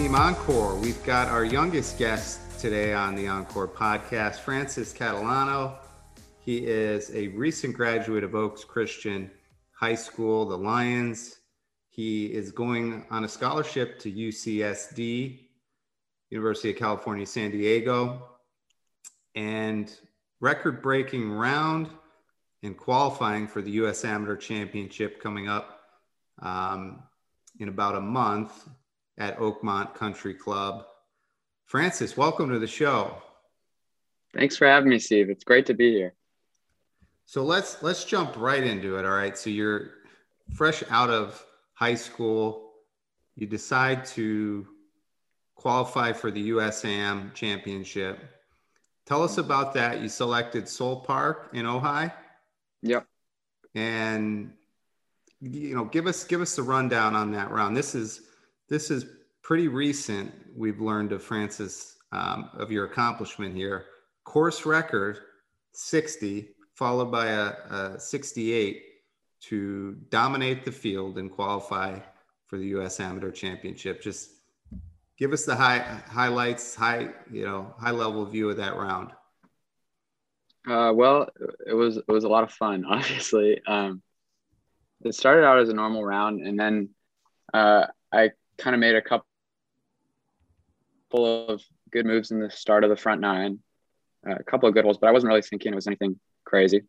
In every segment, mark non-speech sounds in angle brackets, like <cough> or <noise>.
Team Encore. We've got our youngest guest today on the Encore podcast, Francis Catalano. He is a recent graduate of Oaks Christian High School, the Lions. He is going on a scholarship to UCSD, University of California, San Diego, and record breaking round and qualifying for the U.S. Amateur Championship coming up um, in about a month at Oakmont Country Club. Francis, welcome to the show. Thanks for having me, Steve. It's great to be here. So let's let's jump right into it. All right. So you're fresh out of high school. You decide to qualify for the USAM championship. Tell us about that. You selected Soule Park in Ojai. Yep. And you know, give us give us the rundown on that round. This is this is pretty recent. We've learned of Francis um, of your accomplishment here. Course record 60, followed by a, a 68 to dominate the field and qualify for the U.S. Amateur Championship. Just give us the high highlights, high you know, high level view of that round. Uh, well, it was it was a lot of fun. <laughs> Obviously, um, it started out as a normal round, and then uh, I kind of made a couple of good moves in the start of the front nine, uh, a couple of good holes, but I wasn't really thinking it was anything crazy.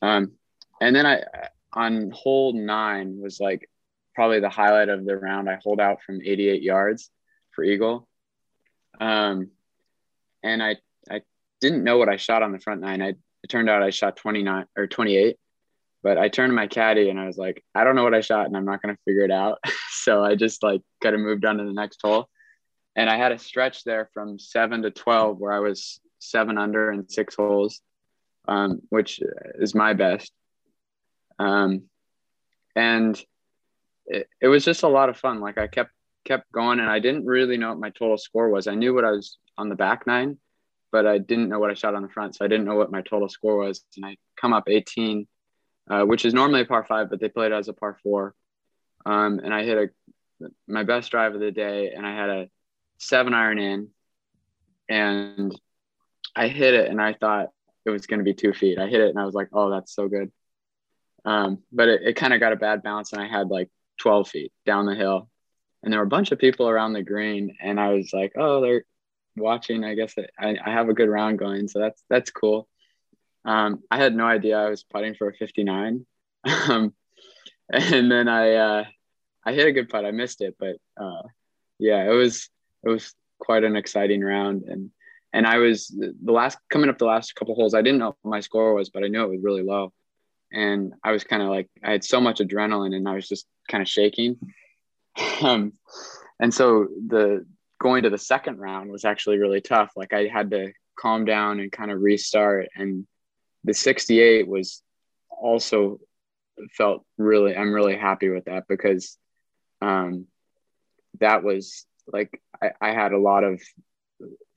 Um, and then I on hole nine was like probably the highlight of the round. I hold out from 88 yards for eagle, um, and I I didn't know what I shot on the front nine. I it turned out I shot 29 or 28 but I turned to my caddy and I was like, I don't know what I shot and I'm not going to figure it out. <laughs> so I just like kind of moved on to the next hole. And I had a stretch there from seven to 12 where I was seven under in six holes, um, which is my best. Um, and it, it was just a lot of fun. Like I kept, kept going and I didn't really know what my total score was. I knew what I was on the back nine, but I didn't know what I shot on the front. So I didn't know what my total score was. And I come up 18 uh, which is normally a par five, but they played as a par four. Um, and I hit a my best drive of the day, and I had a seven iron in, and I hit it, and I thought it was going to be two feet. I hit it, and I was like, "Oh, that's so good." Um, but it, it kind of got a bad bounce, and I had like 12 feet down the hill, and there were a bunch of people around the green, and I was like, "Oh, they're watching. I guess I, I have a good round going, so that's that's cool." Um, I had no idea I was putting for a 59. <laughs> um, and then I, uh, I hit a good putt. I missed it, but uh, yeah, it was, it was quite an exciting round. And, and I was the last coming up the last couple holes. I didn't know what my score was, but I knew it was really low. And I was kind of like, I had so much adrenaline and I was just kind of shaking. <laughs> um, and so the going to the second round was actually really tough. Like I had to calm down and kind of restart and the 68 was also felt really i'm really happy with that because um that was like I, I had a lot of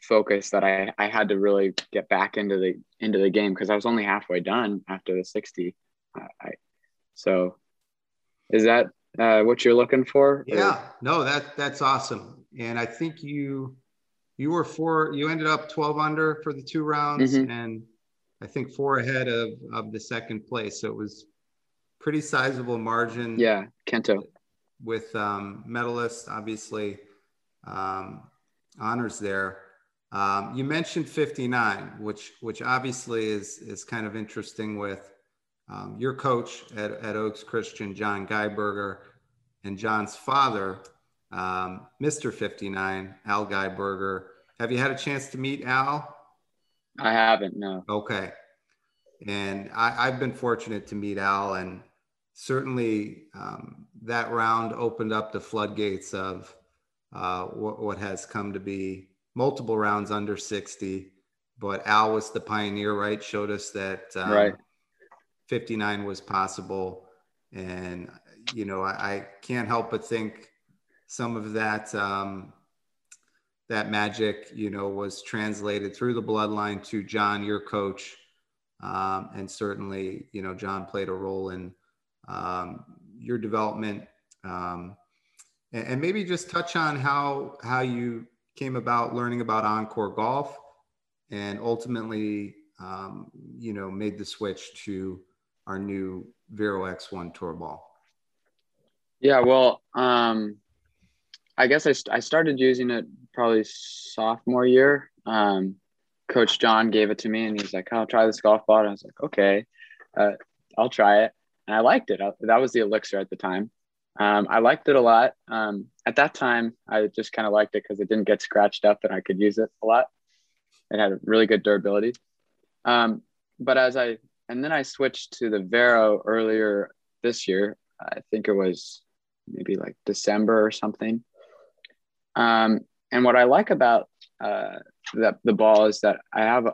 focus that I, I had to really get back into the into the game because I was only halfway done after the 60 I, so is that uh, what you're looking for? Yeah. No that that's awesome. And I think you you were four you ended up 12 under for the two rounds mm-hmm. and I think four ahead of of the second place. So it was pretty sizable margin. Yeah, Kento. With um, medalists, obviously, um, honors there. Um, you mentioned 59, which which obviously is is kind of interesting with um, your coach at, at Oaks Christian, John Geiberger, and John's father, um, Mr. 59, Al Geiberger. Have you had a chance to meet Al? I haven't, no. Okay. And I, have been fortunate to meet Al, and certainly um, that round opened up the floodgates of uh, what, what has come to be multiple rounds under 60. But Al was the pioneer, right? Showed us that um, right. 59 was possible. And, you know, I, I, can't help but think some of that um, that magic, you know, was translated through the bloodline to John, your coach. Um, and certainly, you know, John played a role in um, your development. Um, and, and maybe just touch on how how you came about learning about Encore Golf, and ultimately, um, you know, made the switch to our new Vero X1 Tour Ball. Yeah, well, um, I guess I, I started using it probably sophomore year. Um, Coach John gave it to me and he's like, I'll try this golf ball. And I was like, okay, uh, I'll try it. And I liked it. I, that was the elixir at the time. Um, I liked it a lot. Um, at that time, I just kind of liked it because it didn't get scratched up and I could use it a lot. It had really good durability. Um, but as I, and then I switched to the Vero earlier this year. I think it was maybe like December or something. Um, and what I like about uh, the, the ball is that I have a,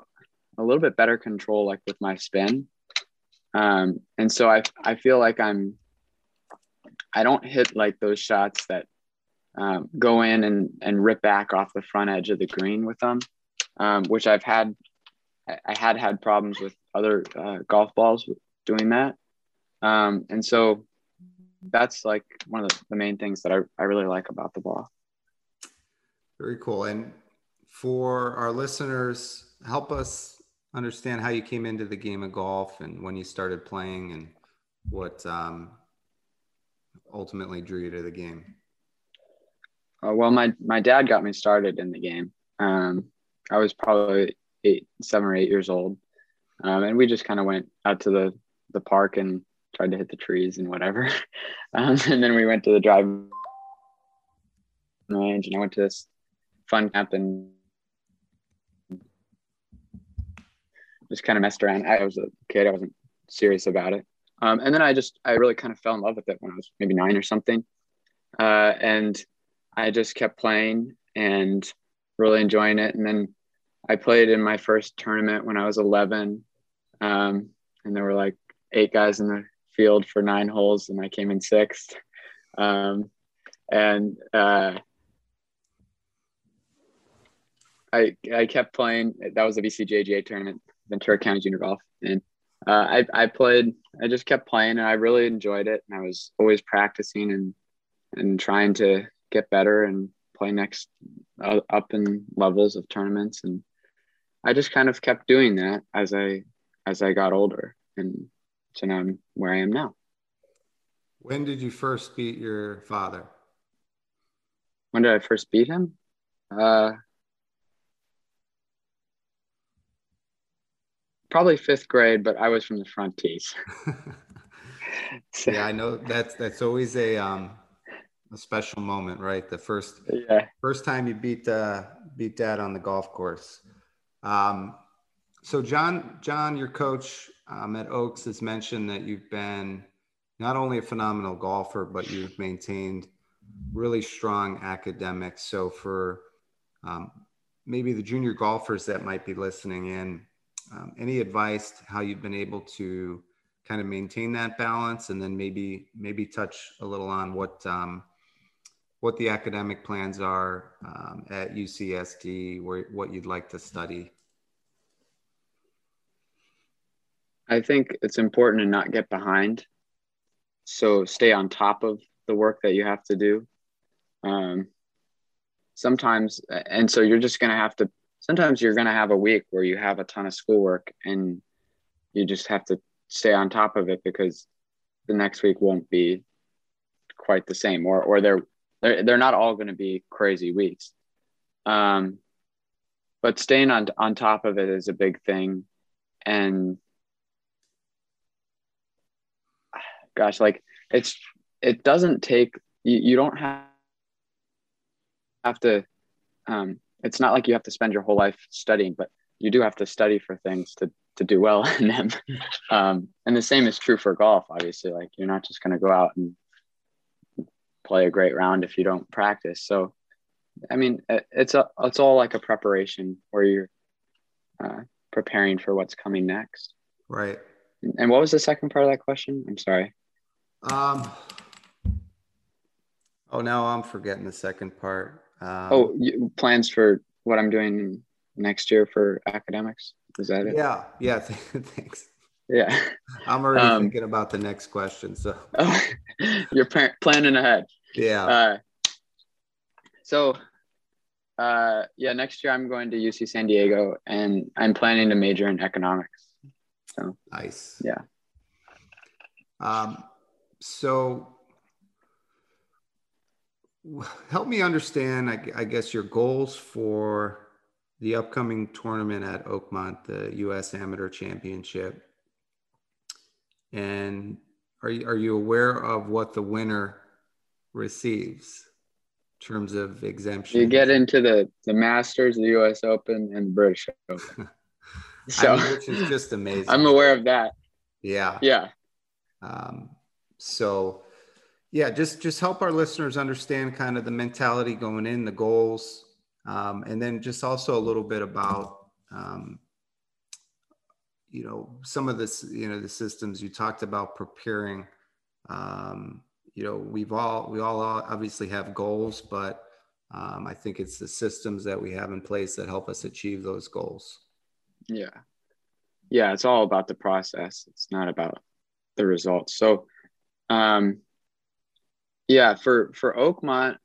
a little bit better control, like with my spin. Um, and so I, I feel like I'm, I don't hit like those shots that um, go in and, and rip back off the front edge of the green with them, um, which I've had, I had had problems with other uh, golf balls doing that. Um, and so that's like one of the, the main things that I, I really like about the ball. Very cool. And for our listeners, help us understand how you came into the game of golf and when you started playing and what um, ultimately drew you to the game. Uh, well, my, my dad got me started in the game. Um, I was probably eight, seven or eight years old. Um, and we just kind of went out to the, the park and tried to hit the trees and whatever. <laughs> Um, and then we went to the driving range and I went to this fun camp and just kind of messed around. I was a kid, I wasn't serious about it. Um, and then I just, I really kind of fell in love with it when I was maybe nine or something. Uh, and I just kept playing and really enjoying it. And then I played in my first tournament when I was 11. Um, and there were like eight guys in the field for nine holes, and I came in sixth. Um, and uh, I I kept playing. That was the VCJGA tournament, Ventura County Junior Golf, and uh, I I played. I just kept playing, and I really enjoyed it. And I was always practicing and and trying to get better and play next uh, up in levels of tournaments. And I just kind of kept doing that as I as I got older, and so now I'm where I am now. When did you first beat your father? When did I first beat him? Uh, probably fifth grade, but I was from the front tees. <laughs> so, yeah, I know that's that's always a um a special moment, right? The first yeah first time you beat uh beat dad on the golf course. Um, so John John, your coach um, at Oaks has mentioned that you've been not only a phenomenal golfer, but you've maintained really strong academics. So for um, maybe the junior golfers that might be listening in, um, any advice how you've been able to kind of maintain that balance, and then maybe maybe touch a little on what um, what the academic plans are um, at UCSD, where what you'd like to study. I think it's important to not get behind. So stay on top of the work that you have to do. Um, sometimes, and so you're just going to have to sometimes you're going to have a week where you have a ton of schoolwork and you just have to stay on top of it because the next week won't be quite the same or or they're they're, they're not all going to be crazy weeks. Um but staying on on top of it is a big thing and gosh like it's it doesn't take you, you don't have have to um it's not like you have to spend your whole life studying, but you do have to study for things to to do well <laughs> in them. Um, and the same is true for golf. Obviously, like you're not just going to go out and play a great round if you don't practice. So, I mean, it's a it's all like a preparation where you're uh, preparing for what's coming next. Right. And what was the second part of that question? I'm sorry. Um. Oh, now I'm forgetting the second part. Um, oh, you, plans for what I'm doing next year for academics. Is that it? Yeah. Yeah. <laughs> Thanks. Yeah. I'm already um, thinking about the next question. So <laughs> you're planning ahead. Yeah. Uh, So, uh, yeah, next year I'm going to UC San Diego, and I'm planning to major in economics. So nice. Yeah. Um, so help me understand, I, I, guess, your goals for the upcoming tournament at Oakmont, the U.S. Amateur Championship. And are you, are you aware of what the winner receives in terms of exemption? You get into the, the Masters, the U.S. Open, and the British Open. <laughs> so, I mean, which is just amazing. <laughs> I'm aware of that. Yeah. Yeah. Um, so, yeah, just just help our listeners understand kind of the mentality going in, the goals, um, and then just also a little bit about um, you know some of this you know the systems you talked about preparing. Um, you know, we've all we all obviously have goals, but um, I think it's the systems that we have in place that help us achieve those goals. Yeah, yeah, it's all about the process. It's not about the results. So, um, yeah, for for Oakmont,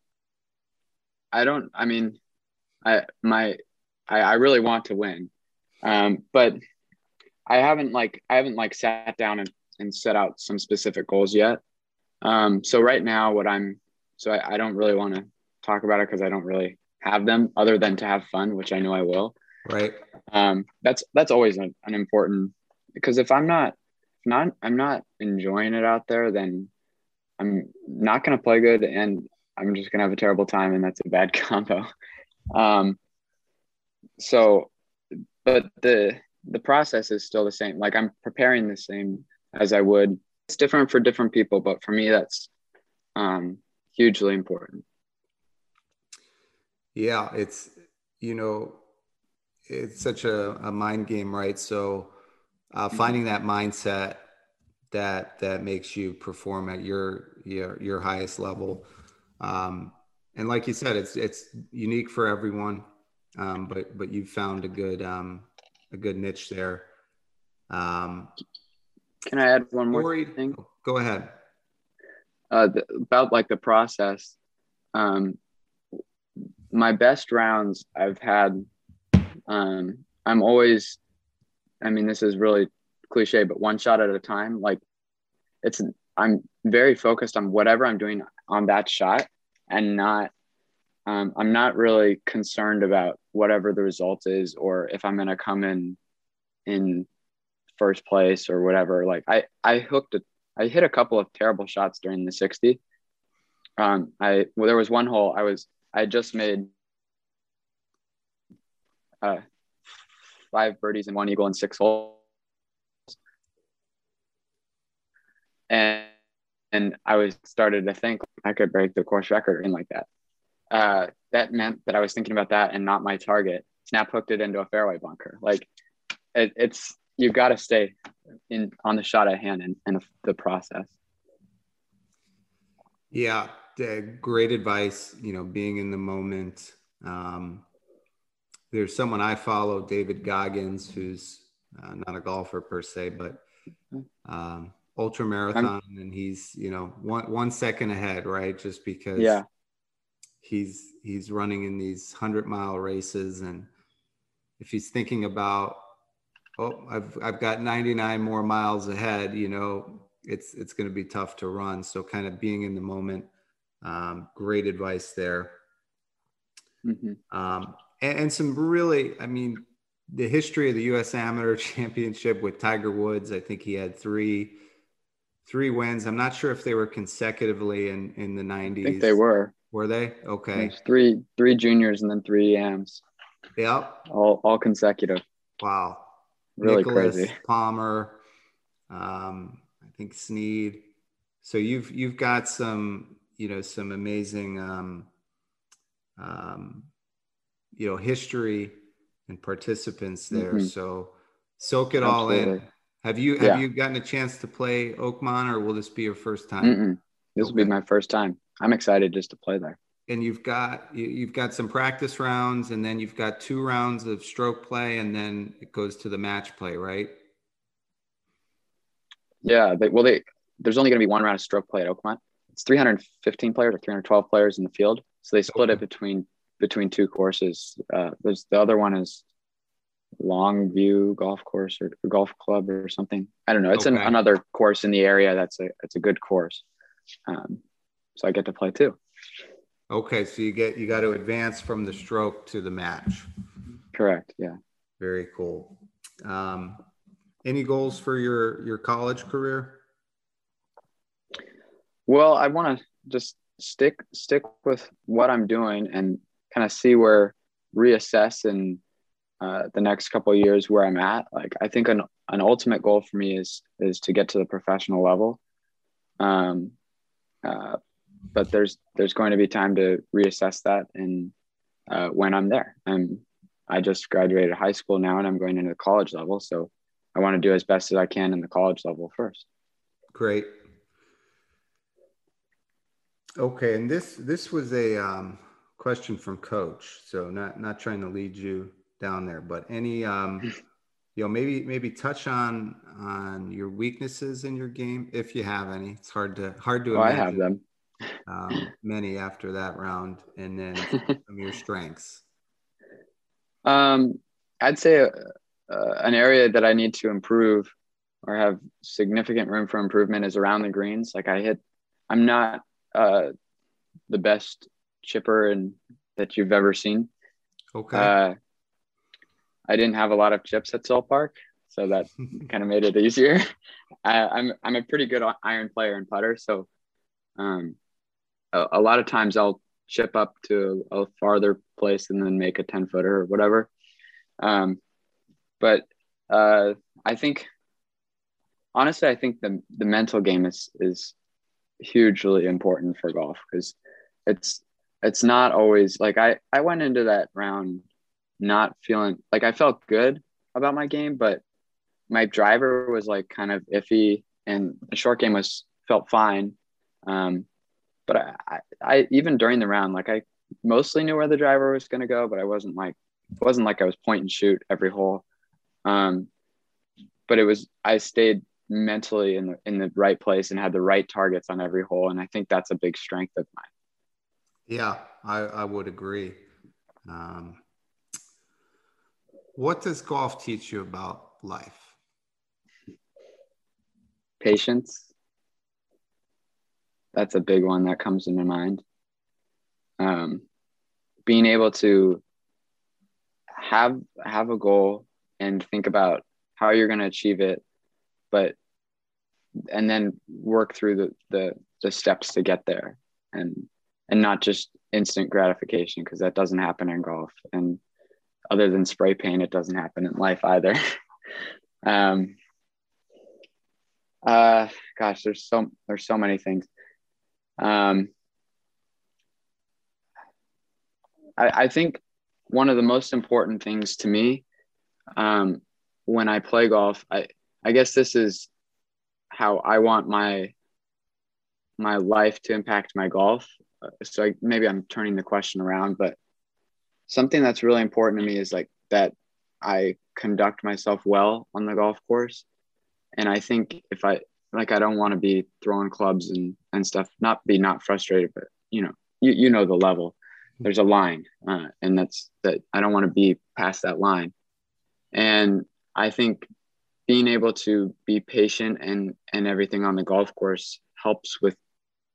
I don't. I mean, I my I, I really want to win, um, but I haven't like I haven't like sat down and, and set out some specific goals yet. Um, so right now, what I'm so I, I don't really want to talk about it because I don't really have them other than to have fun, which I know I will. Right. Um, that's that's always an, an important because if I'm not not I'm not enjoying it out there, then I'm not going to play good, and I'm just going to have a terrible time, and that's a bad <laughs> combo. Um, so, but the the process is still the same. Like I'm preparing the same as I would. It's different for different people, but for me, that's um, hugely important. Yeah, it's you know, it's such a, a mind game, right? So uh, mm-hmm. finding that mindset that that makes you perform at your your your highest level. Um, and like you said, it's it's unique for everyone, um, but but you've found a good um, a good niche there. Um, Can I add one more thing? Go ahead. Uh, the, about like the process. Um, my best rounds I've had. Um, I'm always. I mean, this is really cliche, but one shot at a time. Like it's I'm very focused on whatever I'm doing on that shot and not um, I'm not really concerned about whatever the result is or if I'm gonna come in in first place or whatever. Like I I hooked a I hit a couple of terrible shots during the 60. Um, I well there was one hole I was I just made uh, five birdies and one eagle in six holes and and I was started to think I could break the course record in like that. Uh, that meant that I was thinking about that and not my target. Snap hooked it into a fairway bunker. Like it, it's you've got to stay in on the shot at hand and, and the process. Yeah, great advice. You know, being in the moment. Um, there's someone I follow, David Goggins, who's uh, not a golfer per se, but um, ultra marathon I'm, and he's you know one one second ahead right? Just because yeah. he's he's running in these 100 mile races. And if he's thinking about oh i've i've got 99 more miles ahead you know it's it's going to be tough to run. So kind of being in the moment um, great advice there. Mm-hmm. um, and, and some really i mean the history of the us amateur <laughs> championship with tiger woods i think he had three three wins. I'm not sure if they were consecutively in in the 90s. I think they were. Were they? Okay. Three three juniors and then three AMs. Yep. All all consecutive. Wow. Really Nicklaus, crazy. Palmer, um, I think Snead. So you've you've got some you know some amazing um, um, you know history and participants there. Mm-hmm. So soak it Absolutely. all in have you have yeah. you gotten a chance to play Oakmont, or will this be your first time? Mm-mm. This okay. will be my first time. I'm excited just to play there. And you've got you, have got some practice rounds, and then you've got two rounds of stroke play, and then it goes to the match play, right? Yeah. They, well, they there's only going to be one round of stroke play at Oakmont. It's 315 players or 312 players in the field. So they split it between between two courses. Uh, there's the other one is Longview Golf Course or Golf Club or something. I don't know. It's okay. an, another course in the area. That's a it's a good course. Um, so I get to play too. Okay, so you get you got to advance from the stroke to the match. Correct. Yeah. Very cool. Um, any goals for your your college career? Well, I want to just stick stick with what I'm doing and kind of see where reassess in uh, the next couple years where I'm at. Like I think an an ultimate goal for me is is to get to the professional level. Um, uh, but there's there's going to be time to reassess that and uh, when I'm there. I'm I just graduated high school now and I'm going into the college level, so I want to do as best as I can in the college level first. Great. Okay, and this this was a um, question from Coach. So not not trying to lead you down there, but any um, you know maybe maybe touch on on your weaknesses in your game if you have any. It's hard to hard to. Oh, I have them. Um, many after that round, and then <laughs> some your strengths. Um, I'd say uh, uh, an area that I need to improve or have significant room for improvement is around the greens. Like I hit, I'm not uh, the best chipper and that you've ever seen. Okay. Uh, I didn't have a lot of chips at Soule Park, so that <laughs> kind of made it easier. I, am I'm, I'm a pretty good iron player and putter, so um, a, a, lot of times I'll chip up to a farther place and then make a 10 footer or whatever. Um, but uh, I think honestly, I think the the mental game is is hugely important for golf because it's it's not always like I I went into that round not feeling like I felt good about my game, but my driver was like kind of iffy, and the short game was felt fine. Um, but I, I, I even during the round, like I mostly knew where the driver was going to go, but I wasn't like it wasn't like I was point and shoot every hole. Um, but it was I stayed mentally in the in the right place and had the right targets on every hole, and I think that's a big strength of mine. Yeah, I, I would agree. Um, what does golf teach you about life? Patience. That's a big one that comes into mind. Um, being able to have have a goal and think about how you're going to achieve it but and then work through the the, the steps to get there and and not just instant gratification because that doesn't happen in golf and other than spray paint it doesn't happen in life either <laughs> um uh gosh there's so there's so many things um I, I think one of the most important things to me um, when I play golf, I, I guess this is how I want my my life to impact my golf. So I, maybe I'm turning the question around, but something that's really important to me is like that I conduct myself well on the golf course. And I think if I like, I don't want to be throwing clubs and, and stuff, not be not frustrated, but you know, you, you know, the level. There's a line uh, and that's that i don't want to be past that line. And i think being able to be patient and and everything on the golf course helps with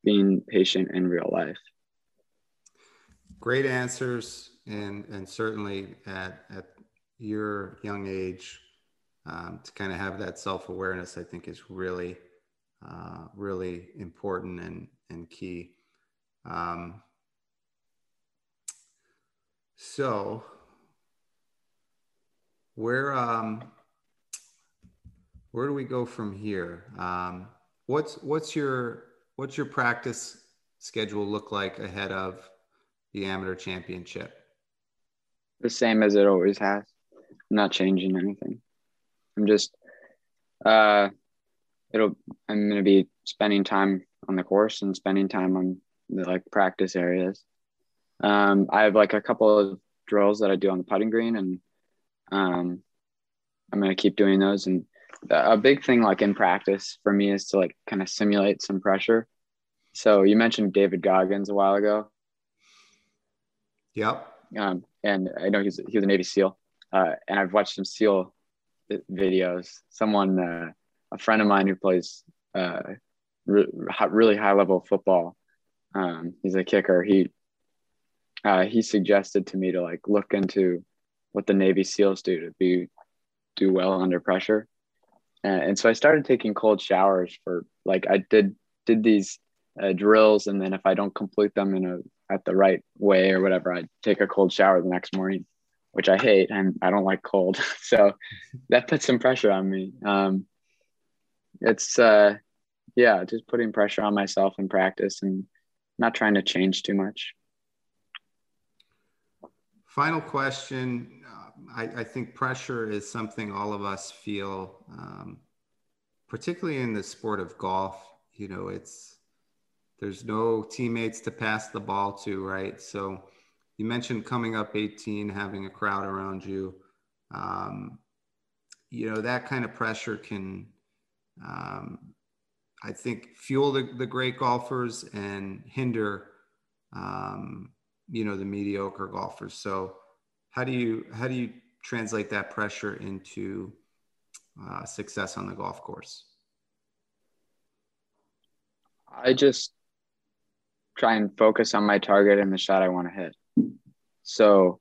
being patient in real life. Great answers and and certainly at at your young age um, to kind of have that self-awareness i think is really uh, really important and and key um, so where um where do we go from here? Um, what's what's your what's your practice schedule look like ahead of the amateur championship? The same as it always has. I'm not changing anything. I'm just uh it'll I'm gonna be spending time on the course and spending time on the like practice areas. Um, I have like a couple of drills that I do on the putting green, and um, I'm gonna keep doing those. And a big thing, like in practice, for me is to like kind of simulate some pressure. So you mentioned David Goggins a while ago. Yep. Um, and I know he's he was a Navy SEAL. Uh, and I've watched some SEAL videos. Someone, uh, a friend of mine who plays uh, re- really high level football. Um, he's a kicker. He uh, he suggested to me to like look into what the Navy SEALs do to be do well under pressure. And, and so I started taking cold showers for like I did did these uh, drills, and then if I don't complete them in a at the right way or whatever, I'd take a cold shower the next morning, which I hate and I don't like cold. <laughs> so that puts some pressure on me. Um, it's uh, yeah, just putting pressure on myself in practice and not trying to change too much. Final question. Uh, I, I, think pressure is something all of us feel, um, particularly in the sport of golf. You know, it's there's no teammates to pass the ball to, right? So you mentioned coming up 18, having a crowd around you. Um, you know, that kind of pressure can, um, I think, fuel the, the great golfers and hinder, um, you know, the mediocre golfers. So how do you, how do you translate that pressure into uh, success on the golf course? I just try and focus on my target and the shot I want to hit. So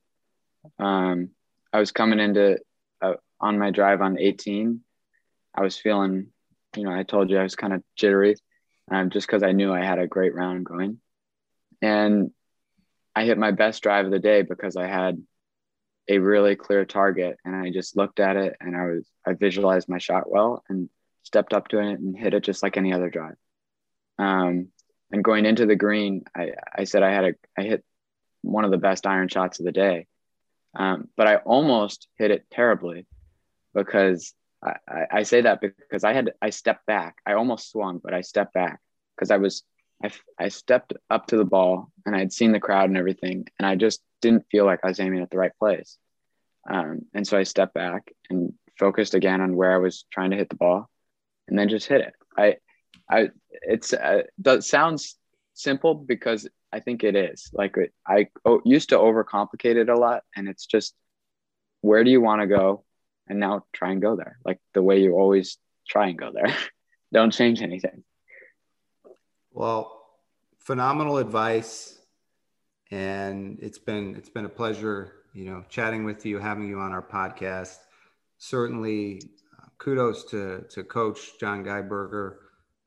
um, I was coming into uh, on my drive on 18. I was feeling, you know, I told you I was kind of jittery um, just because I knew I had a great round going. And I hit my best drive of the day because I had a really clear target and I just looked at it and I was, I visualized my shot well and stepped up to it and hit it just like any other drive. Um, and going into the green, I, I said I had a I hit one of the best iron shots of the day, um, but I almost hit it terribly because I, I, say that because I had I stepped back. I almost swung, but I stepped back because I was I, I stepped up to the ball and I had seen the crowd and everything, and I just didn't feel like I was aiming at the right place. Um, and so I stepped back and focused again on where I was trying to hit the ball, and then just hit it. I I it's uh, that sounds simple because I think it is. Like I used to overcomplicate it a lot, and it's just where do you want to go, and now try and go there, like the way you always try and go there. <laughs> Don't change anything. Well, phenomenal advice, and it's been it's been a pleasure, you know, chatting with you, having you on our podcast. Certainly, uh, kudos to to Coach John Geiberger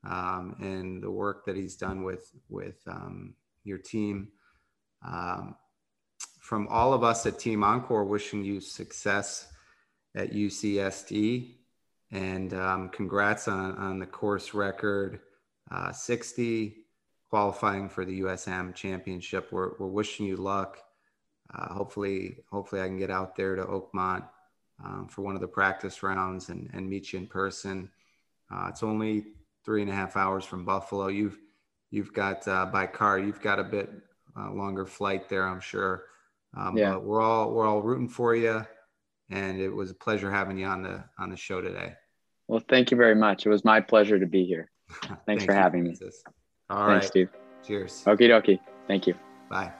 um, and the work that he's done with with um, your team. Um, from all of us at Team Encore, wishing you success at UCSD, and um, congrats on on the course record, uh, 60 qualifying for the USM Championship. We're we're wishing you luck. Uh, hopefully, hopefully I can get out there to Oakmont um, for one of the practice rounds and, and meet you in person. Uh, it's only three and a half hours from Buffalo. You've you've got uh, by car. You've got a bit uh, longer flight there, I'm sure. Um, yeah. But we're all we're all rooting for you, and it was a pleasure having you on the on the show today. Well, thank you very much. It was my pleasure to be here. <laughs> Thanks Thank for having me. All Thanks, right, Steve. Cheers. Okie dokie. Thank you. Bye.